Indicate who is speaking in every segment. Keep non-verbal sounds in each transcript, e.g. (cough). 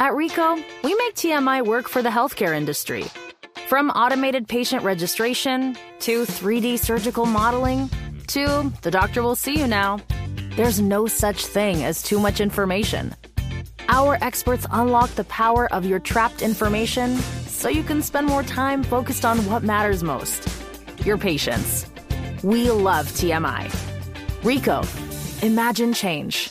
Speaker 1: At Ricoh, we make TMI work for the healthcare industry. From automated patient registration to 3D surgical modeling to the doctor will see you now, there's no such thing as too much information. Our experts unlock the power of your trapped information so you can spend more time focused on what matters most your patients. We love TMI. Ricoh, imagine change.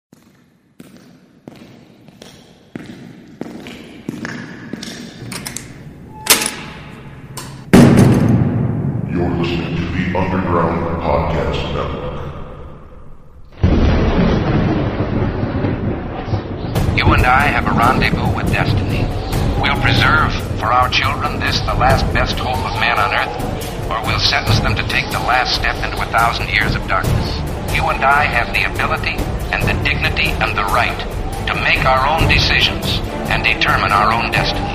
Speaker 2: You're listening to the Underground Podcast Network. You and I have a rendezvous with destiny. We'll preserve for our children this, the last best hope of man on earth, or we'll sentence them to take the last step into a thousand years of darkness. You and I have the ability and the dignity and the right to make our own decisions and determine our own destiny.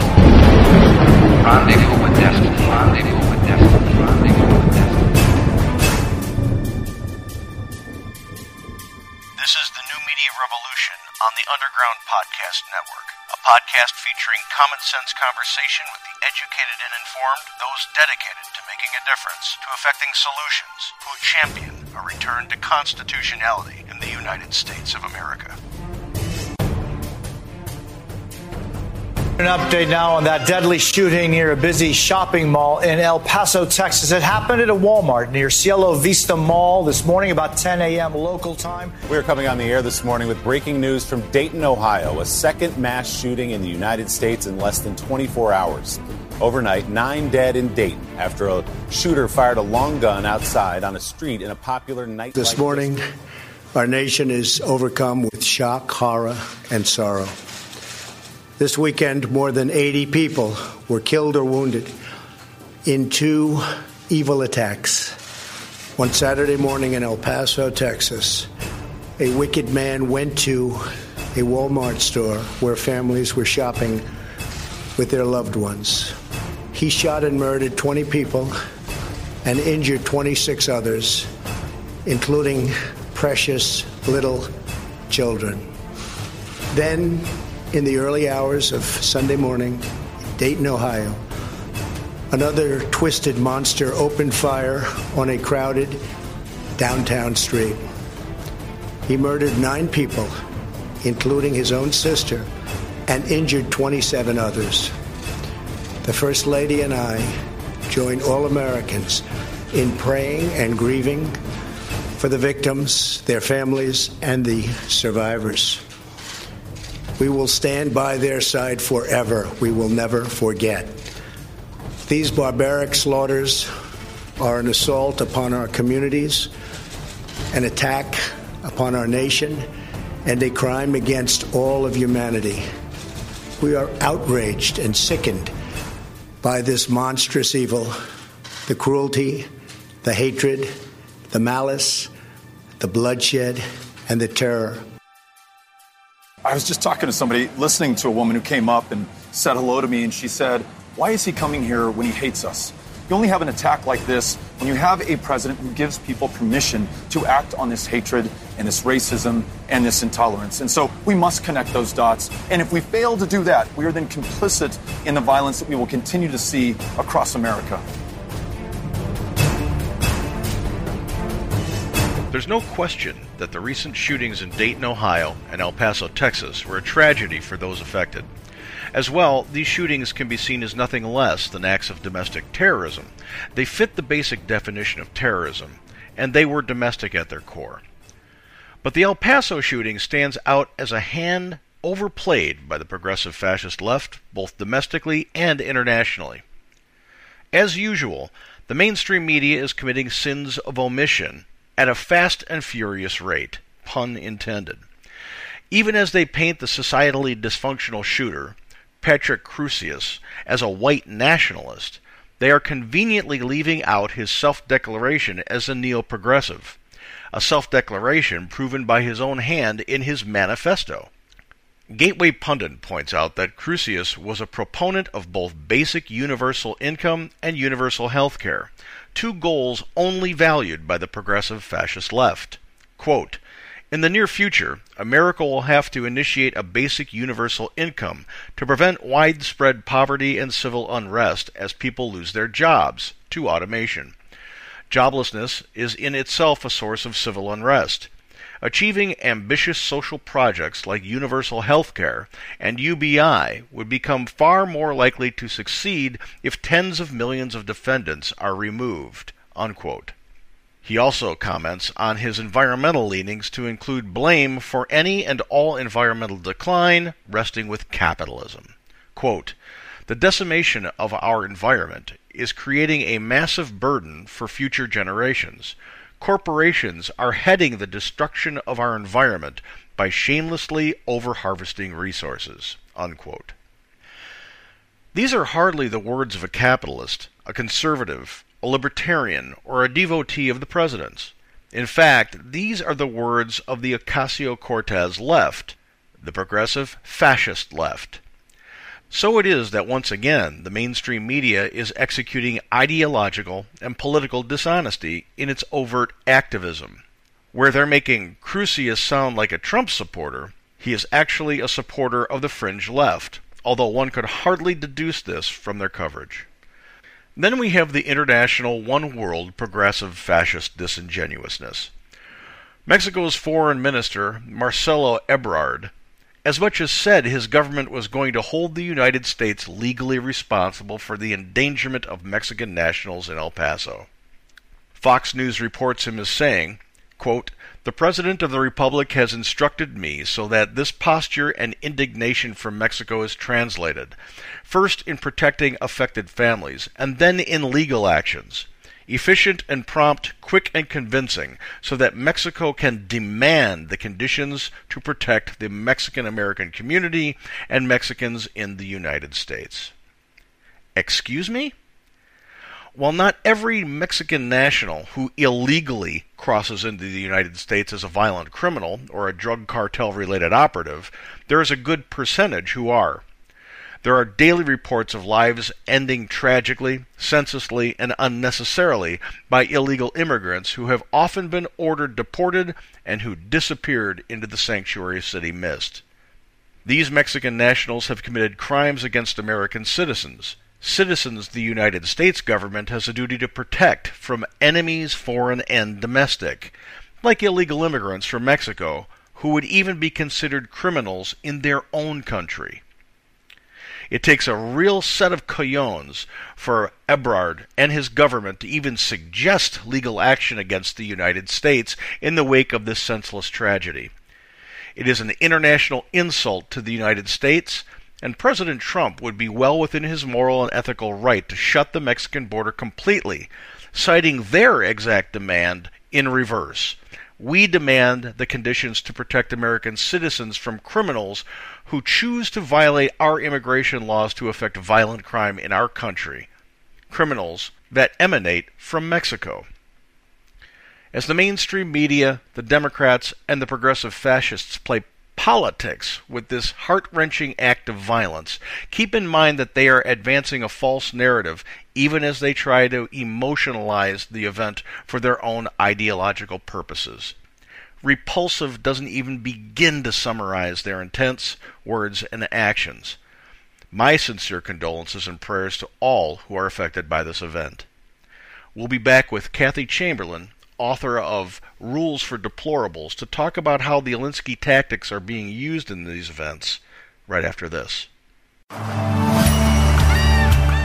Speaker 2: Rendezvous with destiny. Rendezvous. the Underground Podcast Network, a podcast featuring common sense conversation with the educated and informed, those dedicated to making a difference, to effecting solutions, who champion a return to constitutionality in the United States of America.
Speaker 3: An update now on that deadly shooting near a busy shopping mall in El Paso, Texas. It happened at a Walmart near Cielo Vista Mall this morning about 10 a.m. local time.
Speaker 4: We are coming on the air this morning with breaking news from Dayton, Ohio, a second mass shooting in the United States in less than 24 hours. Overnight, nine dead in Dayton after a shooter fired a long gun outside on a street in a popular night.
Speaker 5: This morning, our nation is overcome with shock, horror, and sorrow. This weekend, more than 80 people were killed or wounded in two evil attacks. One Saturday morning in El Paso, Texas, a wicked man went to a Walmart store where families were shopping with their loved ones. He shot and murdered 20 people and injured 26 others, including precious little children. Then in the early hours of Sunday morning, Dayton, Ohio. Another twisted monster opened fire on a crowded downtown street. He murdered nine people, including his own sister, and injured 27 others. The First Lady and I join all Americans in praying and grieving for the victims, their families, and the survivors. We will stand by their side forever. We will never forget. These barbaric slaughters are an assault upon our communities, an attack upon our nation, and a crime against all of humanity. We are outraged and sickened by this monstrous evil, the cruelty, the hatred, the malice, the bloodshed, and the terror
Speaker 6: I was just talking to somebody, listening to a woman who came up and said hello to me, and she said, Why is he coming here when he hates us? You only have an attack like this when you have a president who gives people permission to act on this hatred and this racism and this intolerance. And so we must connect those dots. And if we fail to do that, we are then complicit in the violence that we will continue to see across America.
Speaker 7: There's no question that the recent shootings in Dayton, Ohio and El Paso, Texas were a tragedy for those affected. As well, these shootings can be seen as nothing less than acts of domestic terrorism. They fit the basic definition of terrorism, and they were domestic at their core. But the El Paso shooting stands out as a hand overplayed by the progressive fascist left, both domestically and internationally. As usual, the mainstream media is committing sins of omission at a fast and furious rate, pun intended. Even as they paint the societally dysfunctional shooter, Patrick Crusius, as a white nationalist, they are conveniently leaving out his self declaration as a neo progressive, a self declaration proven by his own hand in his manifesto. Gateway Pundit points out that Crusius was a proponent of both basic universal income and universal health care, two goals only valued by the progressive fascist left. Quote, in the near future, America will have to initiate a basic universal income to prevent widespread poverty and civil unrest as people lose their jobs to automation. Joblessness is in itself a source of civil unrest. Achieving ambitious social projects like universal health care and UBI would become far more likely to succeed if tens of millions of defendants are removed. Unquote. He also comments on his environmental leanings to include blame for any and all environmental decline resting with capitalism. Quote, the decimation of our environment is creating a massive burden for future generations corporations are heading the destruction of our environment by shamelessly overharvesting resources. Unquote. These are hardly the words of a capitalist, a conservative, a libertarian, or a devotee of the president's. In fact, these are the words of the Ocasio Cortez left, the progressive fascist left, so it is that once again the mainstream media is executing ideological and political dishonesty in its overt activism. Where they're making Crusius sound like a Trump supporter, he is actually a supporter of the fringe left, although one could hardly deduce this from their coverage. Then we have the international one world progressive fascist disingenuousness. Mexico's foreign minister, Marcelo Ebrard, as much as said his government was going to hold the United States legally responsible for the endangerment of Mexican nationals in El Paso. Fox News reports him as saying, quote, The President of the Republic has instructed me so that this posture and indignation from Mexico is translated, first in protecting affected families, and then in legal actions efficient and prompt, quick and convincing, so that Mexico can demand the conditions to protect the Mexican American community and Mexicans in the United States. Excuse me? While not every Mexican national who illegally crosses into the United States as a violent criminal or a drug cartel related operative, there is a good percentage who are. There are daily reports of lives ending tragically, senselessly, and unnecessarily by illegal immigrants who have often been ordered deported and who disappeared into the sanctuary city mist. These Mexican nationals have committed crimes against American citizens, citizens the United States government has a duty to protect from enemies foreign and domestic, like illegal immigrants from Mexico, who would even be considered criminals in their own country. It takes a real set of coyones for Ebrard and his government to even suggest legal action against the United States in the wake of this senseless tragedy. It is an international insult to the United States, and President Trump would be well within his moral and ethical right to shut the Mexican border completely, citing their exact demand in reverse. We demand the conditions to protect American citizens from criminals who choose to violate our immigration laws to effect violent crime in our country, criminals that emanate from Mexico. As the mainstream media, the Democrats, and the progressive fascists play politics with this heart wrenching act of violence, keep in mind that they are advancing a false narrative even as they try to emotionalize the event for their own ideological purposes. Repulsive doesn't even begin to summarize their intents, words, and actions. My sincere condolences and prayers to all who are affected by this event. We'll be back with Kathy Chamberlain author of Rules for Deplorables, to talk about how the Alinsky tactics are being used in these events right after this.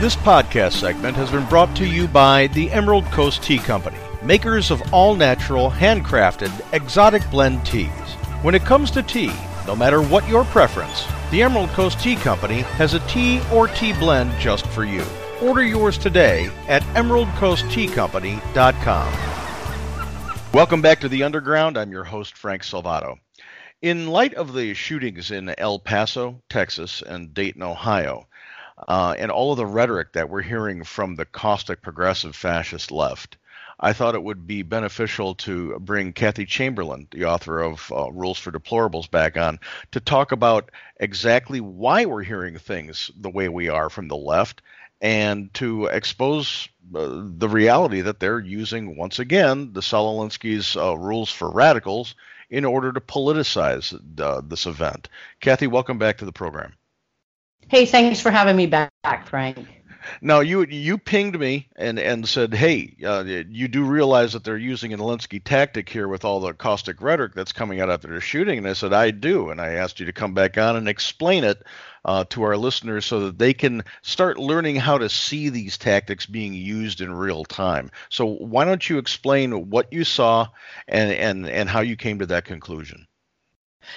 Speaker 8: This podcast segment has been brought to you by the Emerald Coast Tea Company, makers of all natural, handcrafted, exotic blend teas. When it comes to tea, no matter what your preference, the Emerald Coast Tea Company has a tea or tea blend just for you. Order yours today at emeraldcoastteacompany.com. Welcome back to the Underground. I'm your host, Frank Salvato. In light of the shootings in El Paso, Texas, and Dayton, Ohio, uh, and all of the rhetoric that we're hearing from the caustic progressive fascist left, I thought it would be beneficial to bring Kathy Chamberlain, the author of uh, Rules for Deplorables, back on to talk about exactly why we're hearing things the way we are from the left and to expose uh, the reality that they're using once again the Saul Alinsky's uh, rules for radicals in order to politicize uh, this event. Kathy, welcome back to the program.
Speaker 9: Hey, thanks for having me back, Frank.
Speaker 8: Now you you pinged me and and said, "Hey, uh, you do realize that they're using an Alinsky tactic here with all the caustic rhetoric that's coming out after their shooting?" And I said, "I do," and I asked you to come back on and explain it uh, to our listeners so that they can start learning how to see these tactics being used in real time. So why don't you explain what you saw and and and how you came to that conclusion?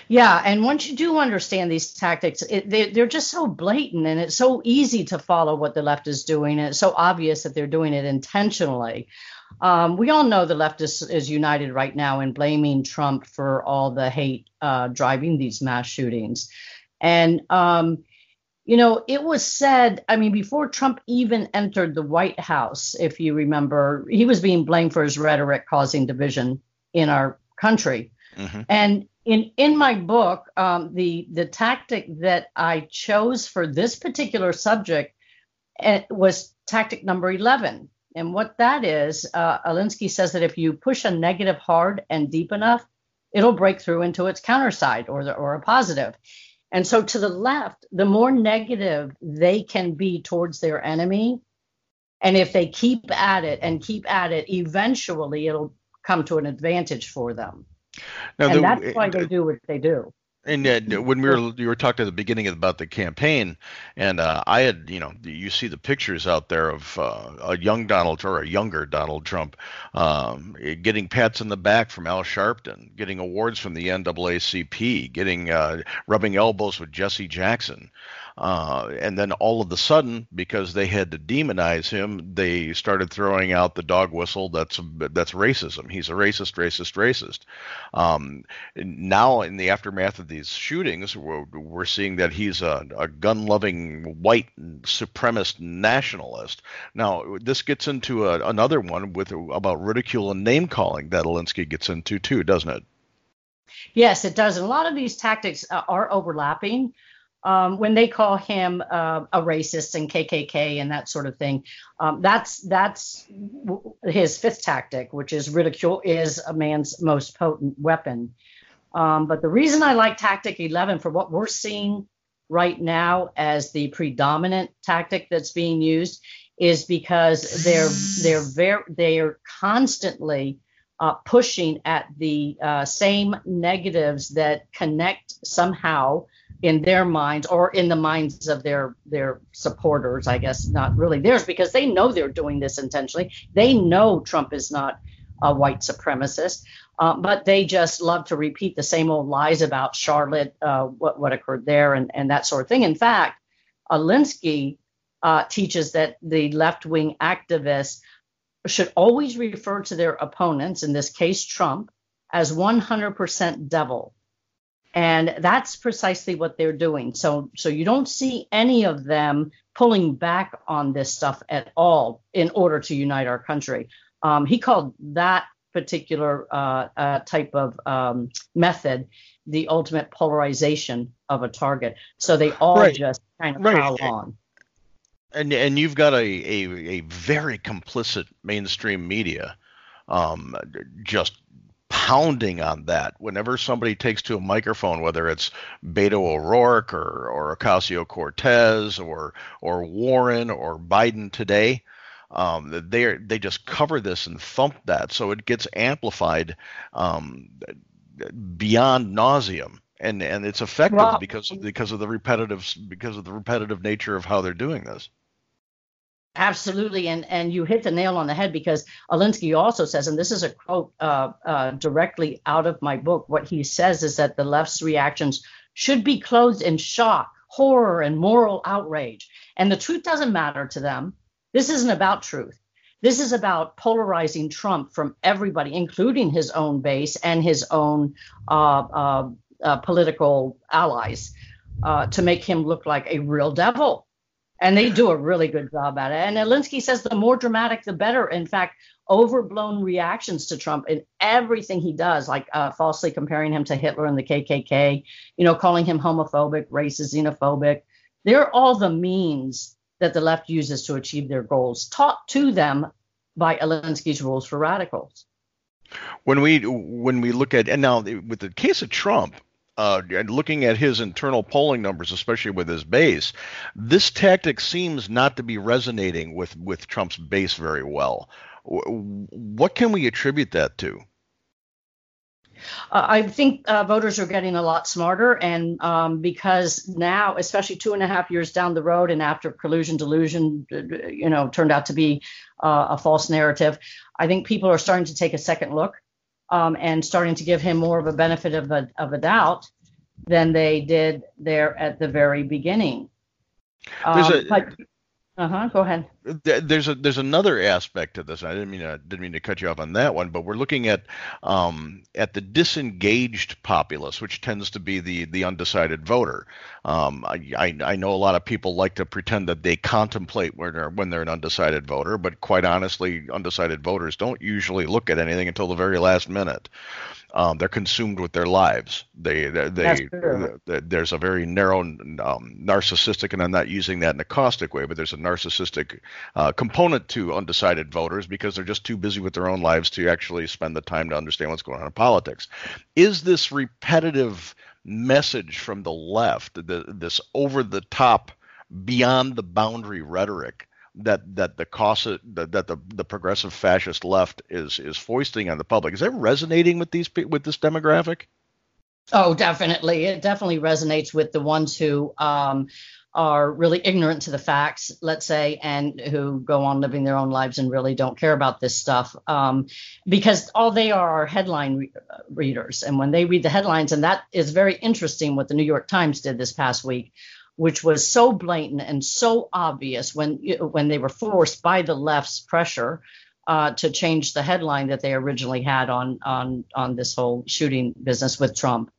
Speaker 9: Yeah, and once you do understand these tactics, it, they, are just so blatant and it's so easy to follow what the left is doing. And it's so obvious that they're doing it intentionally. Um, we all know the left is, is, united right now in blaming Trump for all the hate uh, driving these mass shootings. And, um, you know, it was said, I mean, before Trump even entered the White House, if you remember, he was being blamed for his rhetoric causing division in our country. Mm-hmm. And in in my book, um, the the tactic that I chose for this particular subject eh, was tactic number eleven. And what that is, uh, Alinsky says that if you push a negative hard and deep enough, it'll break through into its counter side or the, or a positive. And so to the left, the more negative they can be towards their enemy, and if they keep at it and keep at it, eventually it'll come to an advantage for them. Now, and the, that's why they uh, do what they do. And uh,
Speaker 8: when we were you were talking at the beginning about the campaign, and uh, I had you know you see the pictures out there of uh, a young Donald or a younger Donald Trump um, getting pats in the back from Al Sharpton, getting awards from the NAACP, getting uh, rubbing elbows with Jesse Jackson. Uh, and then all of a sudden, because they had to demonize him, they started throwing out the dog whistle. That's that's racism. He's a racist, racist, racist. Um, now, in the aftermath of these shootings, we're, we're seeing that he's a, a gun-loving white supremacist nationalist. Now, this gets into a, another one with about ridicule and name calling that Alinsky gets into too, doesn't it?
Speaker 9: Yes, it does. And a lot of these tactics uh, are overlapping um, when they call him uh, a racist and KKK and that sort of thing, um, that's that's his fifth tactic, which is ridicule is a man's most potent weapon. Um, but the reason I like tactic 11 for what we're seeing right now as the predominant tactic that's being used is because they're they're very they are constantly uh, pushing at the uh, same negatives that connect somehow in their minds or in the minds of their their supporters i guess not really theirs because they know they're doing this intentionally they know trump is not a white supremacist uh, but they just love to repeat the same old lies about charlotte uh, what, what occurred there and, and that sort of thing in fact alinsky uh, teaches that the left-wing activists should always refer to their opponents in this case trump as 100% devil and that's precisely what they're doing so so you don't see any of them pulling back on this stuff at all in order to unite our country um, he called that particular uh, uh, type of um, method the ultimate polarization of a target so they all right. just kind of right. pile on
Speaker 8: and and you've got a, a, a very complicit mainstream media um, just pounding on that whenever somebody takes to a microphone, whether it's Beto O'Rourke or, or Ocasio Cortez or or Warren or Biden today. Um, they are, they just cover this and thump that, so it gets amplified um, beyond nauseum, and and it's effective wow. because because of the repetitive because of the repetitive nature of how they're doing this.
Speaker 9: Absolutely, and and you hit the nail on the head because Alinsky also says, and this is a quote uh, uh, directly out of my book. What he says is that the left's reactions should be clothed in shock, horror, and moral outrage, and the truth doesn't matter to them. This isn't about truth. This is about polarizing Trump from everybody, including his own base and his own uh, uh, uh political allies, uh, to make him look like a real devil and they do a really good job at it. And Alinsky says the more dramatic, the better. In fact, overblown reactions to Trump in everything he does, like uh, falsely comparing him to Hitler and the KKK, you know, calling him homophobic, racist, xenophobic. They're all the means that the left uses to achieve their goals, taught to them by Alinsky's rules for radicals.
Speaker 8: When we when we look at and now with the case of Trump, uh, and looking at his internal polling numbers, especially with his base, this tactic seems not to be resonating with, with Trump's base very well. What can we attribute that to?
Speaker 9: Uh, I think uh, voters are getting a lot smarter, and um, because now, especially two and a half years down the road, and after collusion delusion, you know, turned out to be uh, a false narrative, I think people are starting to take a second look um, and starting to give him more of a benefit of a, of a doubt than they did there at the very beginning. Um, a, but, uh-huh. Go ahead. There's
Speaker 8: a there's another aspect to this. I didn't mean to, didn't mean to cut you off on that one, but we're looking at um, at the disengaged populace, which tends to be the the undecided voter. Um, I, I, I know a lot of people like to pretend that they contemplate when they're when they're an undecided voter, but quite honestly, undecided voters don't usually look at anything until the very last minute um, they're consumed with their lives. They, they, they, they there's a very narrow um, narcissistic, and I'm not using that in a caustic way, but there's a narcissistic uh, component to undecided voters because they're just too busy with their own lives to actually spend the time to understand what's going on in politics. Is this repetitive message from the left, the, this over the top, beyond the boundary rhetoric? that that the cost that, that the the progressive fascist left is is foisting on the public is that resonating with these with this demographic?
Speaker 9: Oh, definitely, it definitely resonates with the ones who. Um, are really ignorant to the facts, let's say, and who go on living their own lives and really don't care about this stuff, um, because all they are are headline re- readers. And when they read the headlines, and that is very interesting what the New York Times did this past week, which was so blatant and so obvious when when they were forced by the left's pressure uh, to change the headline that they originally had on on on this whole shooting business with Trump.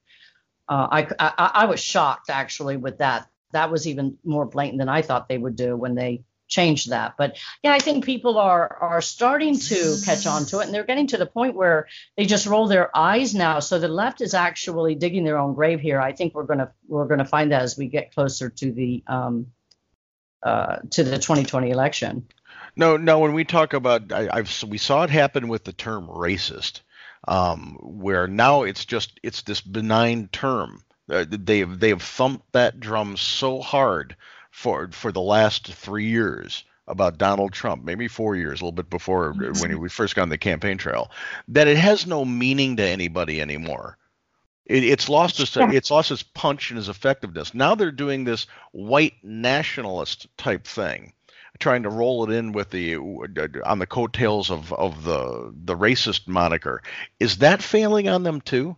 Speaker 9: Uh, I, I, I was shocked actually with that. That was even more blatant than I thought they would do when they change that. But yeah, I think people are are starting to catch on to it, and they're getting to the point where they just roll their eyes now. So the left is actually digging their own grave here. I think we're gonna we're gonna find that as we get closer to the um, uh, to the 2020 election.
Speaker 8: No, no. When we talk about, I, I've we saw it happen with the term racist, um, where now it's just it's this benign term. Uh, they've they've thumped that drum so hard for for the last three years about Donald Trump, maybe four years, a little bit before mm-hmm. when we first got on the campaign trail, that it has no meaning to anybody anymore. It, it's lost its it's lost its punch and its effectiveness. Now they're doing this white nationalist type thing, trying to roll it in with the on the coattails of of the the racist moniker. Is that failing on them too?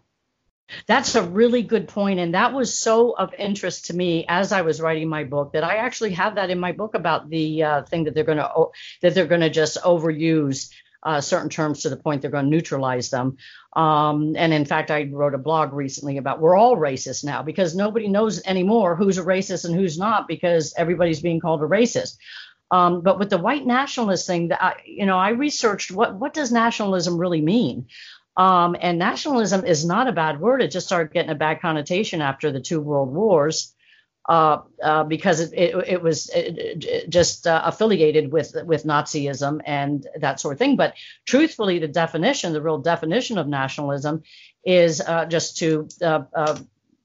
Speaker 9: That's a really good point, And that was so of interest to me as I was writing my book that I actually have that in my book about the uh, thing that they're going to that they're going to just overuse uh, certain terms to the point they're going to neutralize them. Um, and in fact, I wrote a blog recently about we're all racist now because nobody knows anymore who's a racist and who's not because everybody's being called a racist. Um, but with the white nationalist thing, that I, you know, I researched what what does nationalism really mean, um, and nationalism is not a bad word. It just started getting a bad connotation after the two world wars. Uh, uh, because it, it, it was it, it just uh, affiliated with with Nazism and that sort of thing. But truthfully, the definition, the real definition of nationalism, is uh, just to uh, uh,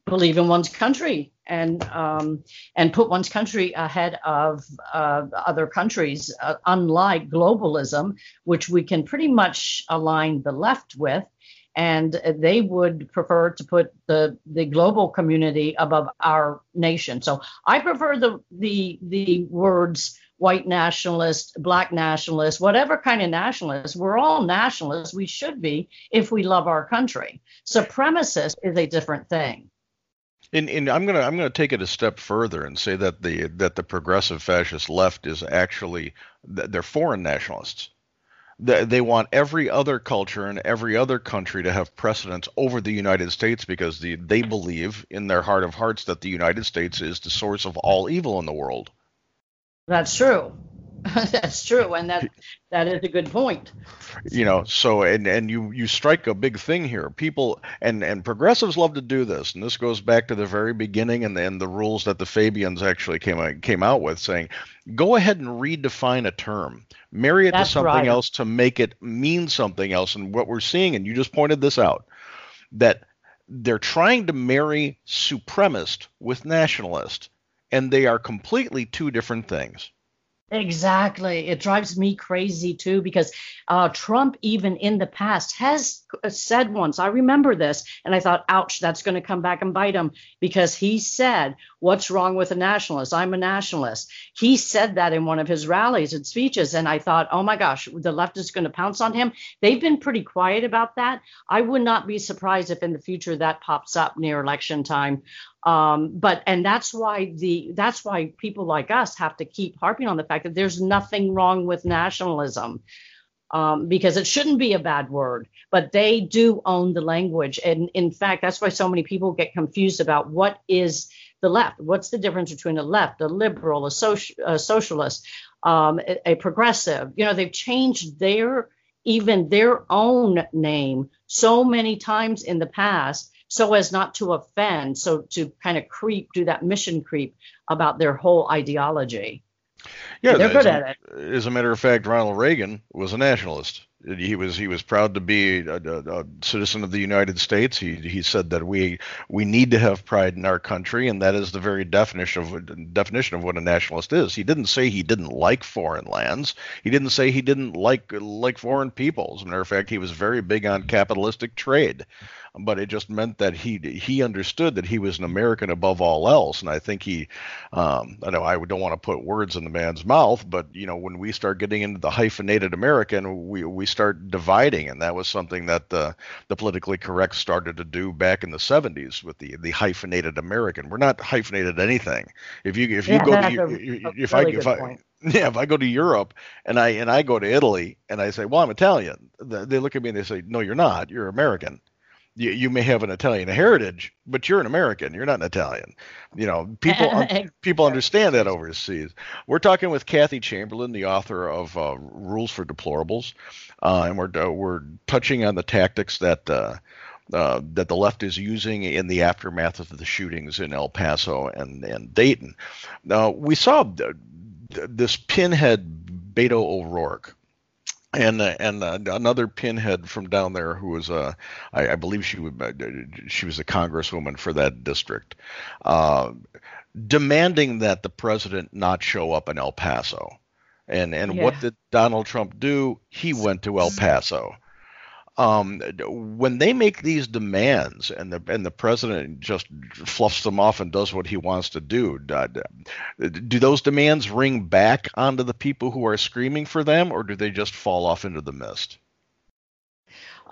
Speaker 9: believe in one's country and um, and put one's country ahead of uh, other countries, uh, unlike globalism, which we can pretty much align the left with. And they would prefer to put the, the global community above our nation. So I prefer the the the words white nationalist, black nationalist, whatever kind of nationalist. We're all nationalists. We should be if we love our country. Supremacist is a different thing.
Speaker 8: And, and I'm gonna I'm gonna take it a step further and say that the that the progressive fascist left is actually they're foreign nationalists. They want every other culture and every other country to have precedence over the United States because the, they believe in their heart of hearts that the United States is the source of all evil in the world.
Speaker 9: That's true. (laughs) That's true, and that that is a good point.
Speaker 8: You know, so and and you you strike a big thing here. People and and progressives love to do this, and this goes back to the very beginning and and the rules that the Fabians actually came out, came out with, saying, go ahead and redefine a term, marry it That's to something right. else to make it mean something else. And what we're seeing, and you just pointed this out, that they're trying to marry supremacist with nationalist, and they are completely two different things.
Speaker 9: Exactly. It drives me crazy too because uh, Trump, even in the past, has uh, said once, I remember this, and I thought, ouch, that's going to come back and bite him because he said, What's wrong with a nationalist? I'm a nationalist. He said that in one of his rallies and speeches, and I thought, Oh my gosh, the left is going to pounce on him. They've been pretty quiet about that. I would not be surprised if in the future that pops up near election time um, but and that's why the that's why people like us have to keep harping on the fact that there's nothing wrong with nationalism. Um, because it shouldn't be a bad word, but they do own the language. And in fact, that's why so many people get confused about what is the left. What's the difference between a left, a liberal, a, soci- a socialist, um, a, a progressive? You know, they've changed their even their own name so many times in the past so as not to offend, so to kind of creep, do that mission creep about their whole ideology. Yeah, they're good at it. As
Speaker 8: a matter of fact, Ronald Reagan was a nationalist. He was he was proud to be a, a, a, citizen of the United States. He he said that we we need to have pride in our country, and that is the very definition of definition of what a nationalist is. He didn't say he didn't like foreign lands. He didn't say he didn't like like foreign people. As a matter of fact, he was very big on capitalistic trade but it just meant that he he understood that he was an American above all else, and I think he, um, I know I don't want to put words in the man's mouth, but you know when we start getting into the hyphenated American, we we start dividing, and that was something that the the politically correct started to do back in the '70s with the the hyphenated American. We're not hyphenated anything. If you if you yeah, go to a, if, really I, if I if I yeah, if I go to Europe and I and I go to Italy and I say, "Well, I'm Italian," they look at me and they say, "No, you're not. You're American." you, you may have an Italian heritage, but you're an American. You're not an Italian. You know, people un- (laughs) people understand that overseas. We're talking with Kathy Chamberlain, the author of uh, Rules for Deplorables, uh, and we're uh, we're touching on the tactics that. Uh, uh, that the left is using in the aftermath of the shootings in El Paso and, and Dayton. Now, we saw this pinhead Beto O'Rourke, and uh, and uh, another pinhead from down there who was uh, I, believe she would uh, she was a congresswoman for that district, uh, demanding that the president not show up in El Paso, and and yeah. what did Donald Trump do? He went to El Paso um, when they make these demands and the and the president just fluffs them off and does what he wants to do, do those demands ring back onto the people who are screaming for them, or do they just fall off into the mist?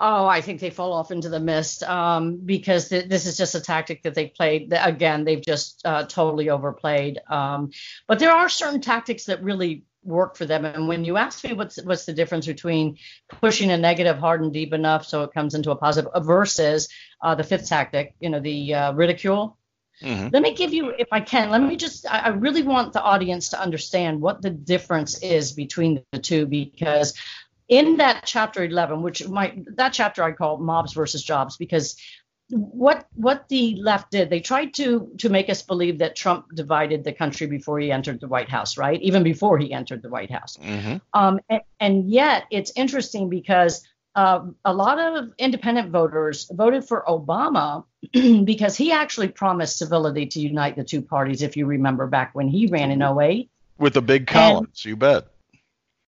Speaker 9: Oh, I think they fall off into the mist um, because th- this is just a tactic that they played. Again, they've just uh, totally overplayed. Um, but there are certain tactics that really work for them. And when you ask me what's what's the difference between pushing a negative hard and deep enough so it comes into a positive versus uh, the fifth tactic, you know, the uh, ridicule. Mm-hmm. Let me give you, if I can, let me just. I, I really want the audience to understand what the difference is between the two because in that chapter 11 which my that chapter i call mobs versus jobs because what what the left did they tried to to make us believe that trump divided the country before he entered the white house right even before he entered the white house mm-hmm. um, and, and, yet it's interesting because uh, a lot of independent voters voted for obama (clears throat) because he actually promised civility to unite the two parties if you remember back when he ran in mm-hmm. 08
Speaker 8: with the big columns and, you bet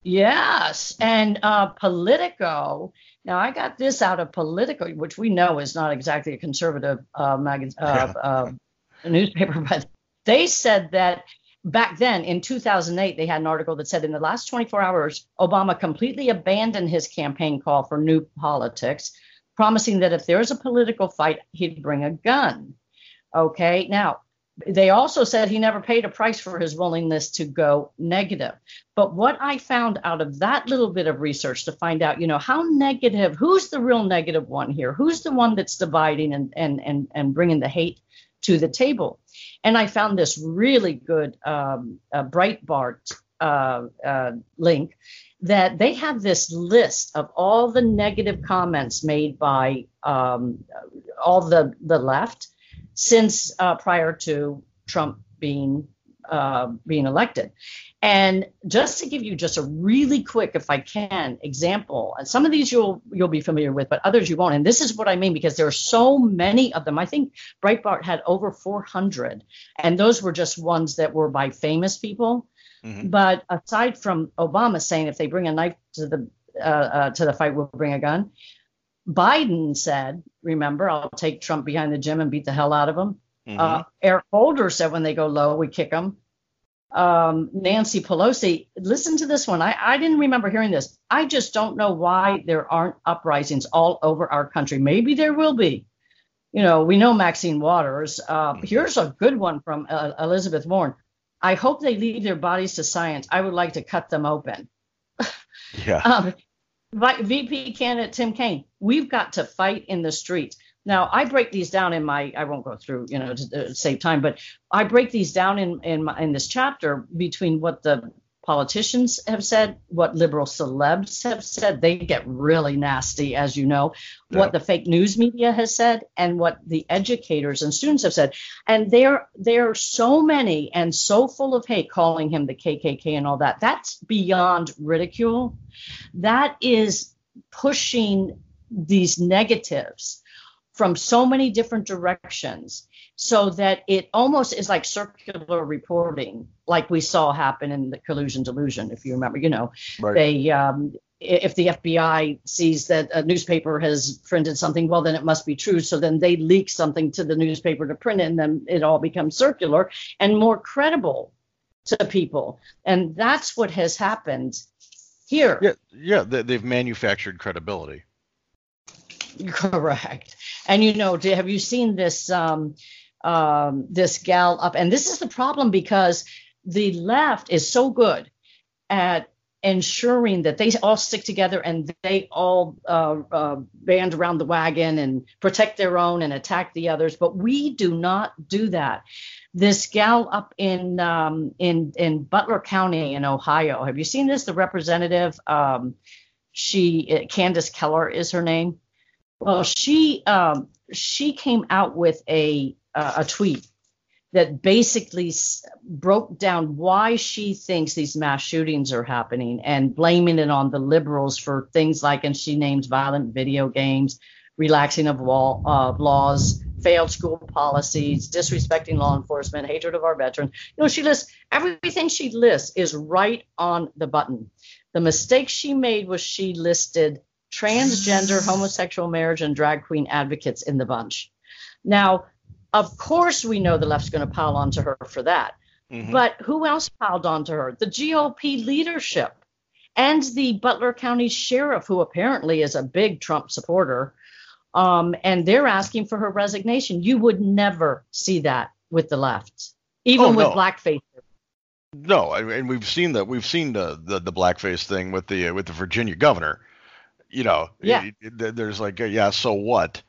Speaker 9: Yes. And uh, Politico. Now, I got this out of Politico, which we know is not exactly a conservative uh, magazine, uh, uh, newspaper, but they said that back then in 2008, they had an article that said in the last 24 hours, Obama completely abandoned his campaign call for new politics, promising that if there is a political fight, he'd bring a gun. Okay. Now, they also said he never paid a price for his willingness to go negative. But what I found out of that little bit of research to find out, you know, how negative, who's the real negative one here? Who's the one that's dividing and and and, and bringing the hate to the table? And I found this really good um, uh, Breitbart uh, uh, link that they have this list of all the negative comments made by um, all the the left since uh, prior to Trump being uh, being elected. And just to give you just a really quick, if I can, example, and some of these you'll you'll be familiar with, but others you won't. And this is what I mean because there are so many of them. I think Breitbart had over 400, and those were just ones that were by famous people. Mm-hmm. But aside from Obama saying if they bring a knife to the uh, uh, to the fight, we'll bring a gun. Biden said, remember, I'll take Trump behind the gym and beat the hell out of him. Mm-hmm. Uh, Eric Holder said, when they go low, we kick them. Um, Nancy Pelosi, listen to this one. I, I didn't remember hearing this. I just don't know why there aren't uprisings all over our country. Maybe there will be. You know, we know Maxine Waters. Uh, mm-hmm. Here's a good one from uh, Elizabeth Warren. I hope they leave their bodies to science. I would like to cut them open. Yeah. (laughs) Um, VP candidate Tim Kaine. We've got to fight in the streets. Now I break these down in my I won't go through you know to, save time, but I break these down in in, my, in this chapter between what the politicians have said, what liberal celebs have said. They get really nasty, as you know, yeah. what the fake news media has said, and what the educators and students have said. And there, there are so many and so full of hate calling him the KKK and all that. That's beyond ridicule. That is pushing these negatives from so many different directions so that it almost is like circular reporting, like we saw happen in the collusion delusion, if you remember. You know, right. they um, if the FBI sees that a newspaper has printed something, well, then it must be true. So then they leak something to the newspaper to print it, and then it all becomes circular and more credible to people. And that's what has happened here.
Speaker 8: Yeah, yeah, they've manufactured credibility.
Speaker 9: Correct. And you know, have you seen this? Um, um, this gal up. And this is the problem because the left is so good at ensuring that they all stick together and they all uh, uh, band around the wagon and protect their own and attack the others. But we do not do that. This gal up in um, in in Butler County in Ohio. Have you seen this? The representative, um, she uh, Candice Keller is her name. Well, she um, she came out with a uh, a tweet that basically broke down why she thinks these mass shootings are happening and blaming it on the liberals for things like, and she names violent video games, relaxing of uh, laws, failed school policies, disrespecting law enforcement, hatred of our veterans. You know, she lists everything she lists is right on the button. The mistake she made was she listed transgender, homosexual marriage, and drag queen advocates in the bunch. Now, of course, we know the left's going to pile onto her for that. Mm-hmm. But who else piled onto her? The GOP leadership and the Butler County sheriff, who apparently is a big Trump supporter. Um, and they're asking for her resignation. You would never see that with the left, even oh, no. with blackface.
Speaker 8: No, and we've seen that. We've seen the, the, the blackface thing with the with the Virginia governor. You know, yeah. It, it, there's like, yeah, so what?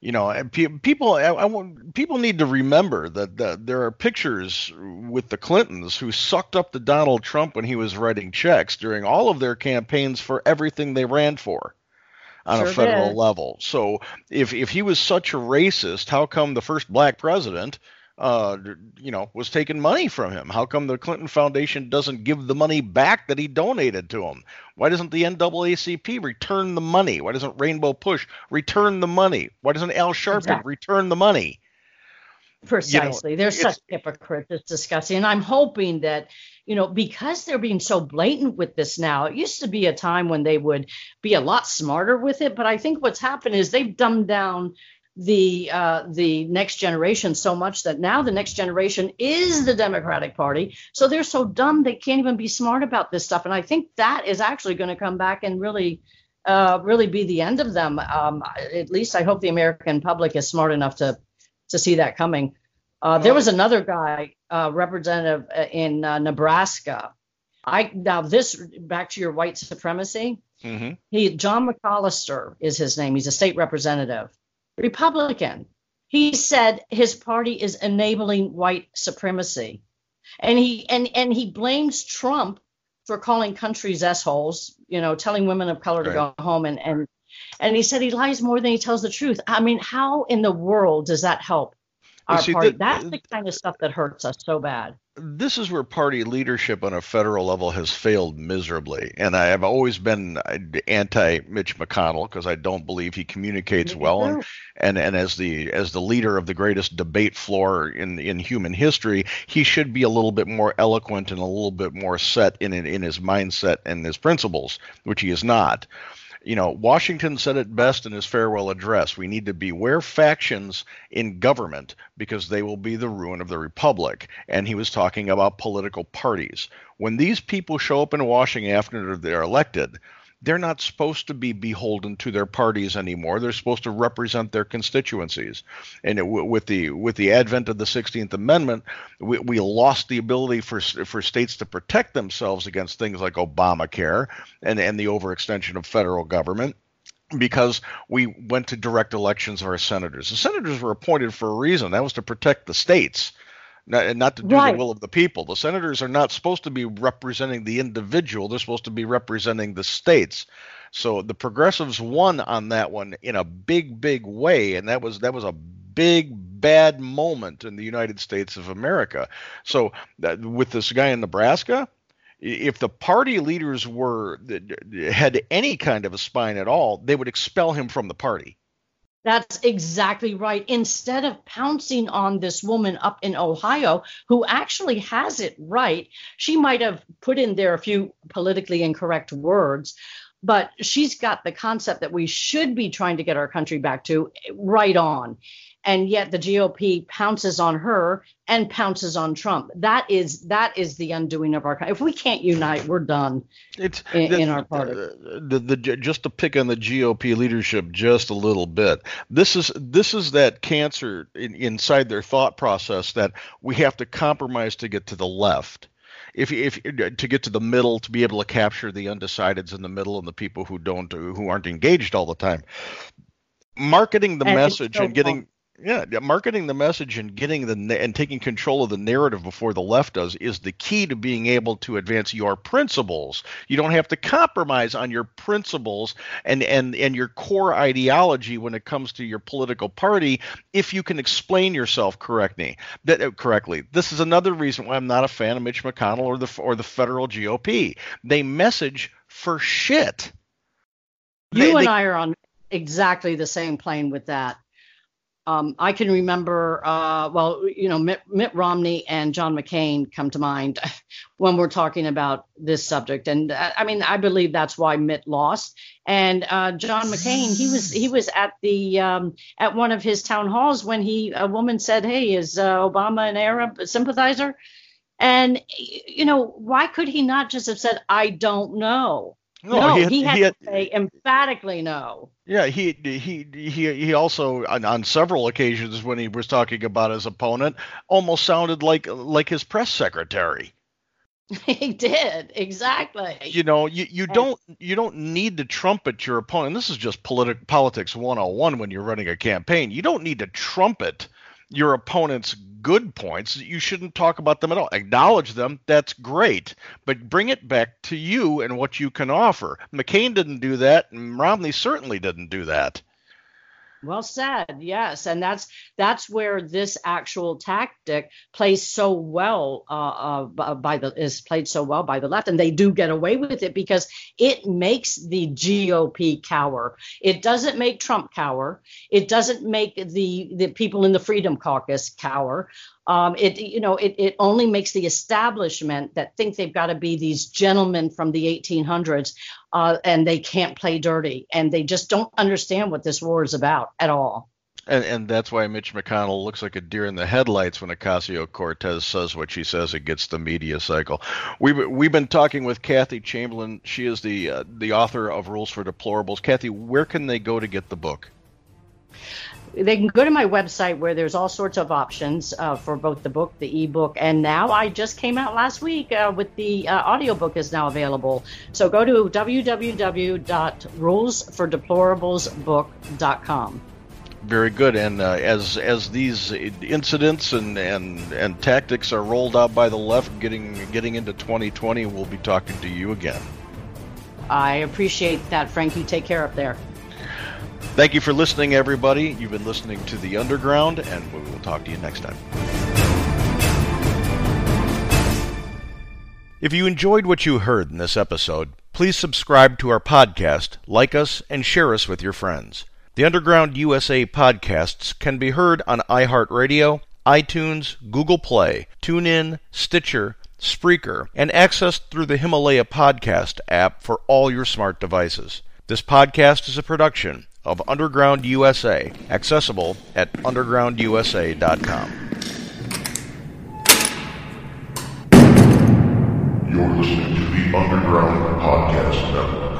Speaker 8: you know, and pe- people, I, I want, people need to remember that, that there are pictures with the Clintons who sucked up to Donald Trump when he was writing checks during all of their campaigns for everything they ran for on sure a federal did. level. So if if he was such a racist, how come the first black president uh, you know, was taking money from him? How come the Clinton Foundation doesn't give the money back that he donated to him? Why doesn't the NAACP return the money? Why doesn't Rainbow Push return the money? Why doesn't Al Sharpton exactly. return the money?
Speaker 9: Precisely. You know, They're such hypocrites. It's disgusting. And I'm hoping that, you know, because they're being so blatant with this now, it used to be a time when they would be a lot smarter with it. But I think what's happened is they've dumbed down the uh, the next generation so much that now the next generation is the Democratic Party. So they're so dumb they can't even be smart about this stuff. And I think that is actually going to come back and really uh, really be the end of them. Um, at least I hope the American public is smart enough to to see that coming. Uh, there was another guy, uh, representative uh, in uh, Nebraska. I now this back to your white supremacy. Mm-hmm. He John McCollister is his name. He's a state representative, Republican. He said his party is enabling white supremacy. And he and and he blames Trump for calling countries s-holes, you know, telling women of color to go home and and and he said he lies more than he tells the truth. I mean, how in the world does that help our see, party? The, That's the kind of stuff that hurts us so bad
Speaker 8: this is where party leadership on a federal level has failed miserably. And I have always been uh, anti Mitch McConnell because I don't believe he communicates well. And, and and as the as the leader of the greatest debate floor in in human history, he should be a little bit more eloquent and a little bit more set in in, in his mindset and his principles, which he is not you know, Washington said it best in his farewell address. We need to beware factions in government because they will be the ruin of the republic. And he was talking about political parties. When these people show up in Washington after they're elected, they're not supposed to be beholden to their parties anymore. They're supposed to represent their constituencies. And it, with the with the advent of the 16th Amendment, we, we lost the ability for for states to protect themselves against things like Obamacare and and the overextension of federal government because we went to direct elections of our senators. The senators were appointed for a reason. That was to protect the states not, not to do right. the will of the people. The senators are not supposed to be representing the individual, they're supposed to be representing the states. So the progressives won on that one in a big, big way, and that was that was a big bad moment in the United States of America. So uh, with this guy in Nebraska, if the party leaders were had any kind of a spine at all, they would expel him from the party.
Speaker 9: That's exactly right. Instead of pouncing on this woman up in Ohio who actually has it right, she might have put in there a few politically incorrect words, but she's got the concept that we should be trying to get our country back to right on and yet the GOP pounces on her and pounces on Trump. That is that is the undoing of our country. If we can't unite, we're done. It's in, the, in our
Speaker 8: party. Uh, the, the, just to pick on the GOP leadership just a little bit. This is this is that cancer in, inside their thought process that we have to compromise to get to the left if if to get to the middle to be able to capture the undecideds in the middle and the people who don't who aren't engaged all the time marketing the and message so and getting yeah, marketing the message and getting the and taking control of the narrative before the left does is the key to being able to advance your principles. You don't have to compromise on your principles and and and your core ideology when it comes to your political party if you can explain yourself correctly. That uh, correctly. This is another reason why I'm not a fan of Mitch McConnell or the or the federal GOP. They message for shit.
Speaker 9: You they, and they, I are on exactly the same plane with that. Um, I can remember, uh, well, you know, Mitt, Mitt, Romney and John McCain come to mind (laughs) when we're talking about this subject, and uh, I mean, I believe that's why Mitt lost. And uh, John McCain, he was he was at the um, at one of his town halls when he a woman said, "Hey, is uh, Obama an Arab sympathizer?" And you know, why could he not just have said, "I don't know"? No, no he, had, he, had he to say emphatically no.
Speaker 8: Yeah, he he he he also on, on, several occasions when he was talking about his opponent almost sounded like like his press secretary. (laughs)
Speaker 9: He did exactly.
Speaker 8: You know, you, you don't you don't need to trumpet your opponent. This is just politic politics 101 when you're running a campaign. You don't need to trumpet your opponent's good points, you shouldn't talk about them at all. Acknowledge them, that's great, but bring it back to you and what you can offer. McCain didn't do that, and Romney certainly didn't do that.
Speaker 9: Well said. Yes, and that's that's where this actual tactic plays so well uh, uh, by the is played so well by the left, and they do get away with it because it makes the GOP cower. It doesn't make Trump cower. It doesn't make the the people in the Freedom Caucus cower. Um, it you know it, it only makes the establishment that think they've got to be these gentlemen from the 1800s uh, and they can't play dirty and they just don't understand what this war is about at all.
Speaker 8: And, and that's why Mitch McConnell looks like a deer in the headlights when Ocasio Cortez says what she says. It gets the media cycle. We've we've been talking with Kathy Chamberlain. She is the uh, the author of Rules for Deplorables. Kathy, where can they go to get the book? they can go to my website where there's all sorts of options uh, for both the book, the ebook, and now I just came out last week uh, with the uh, audiobook is now available. So go to www.rulesfordeplorablesbook.com. Very good. And uh, as as these incidents and, and and tactics are rolled out by the left, getting getting into 2020, we'll be talking to you again. I appreciate that, Frank. You take care up there. Thank you for listening, everybody. You've been listening to The Underground, and we will talk to you next time. If you enjoyed what you heard in this episode, please subscribe to our podcast, like us, and share us with your friends. The Underground USA podcasts can be heard on iHeartRadio, iTunes, Google Play, TuneIn, Stitcher, Spreaker, and accessed through the Himalaya Podcast app for all your smart devices. This podcast is a production of Underground USA, accessible at undergroundusa.com. You're listening to the Underground Podcast Network.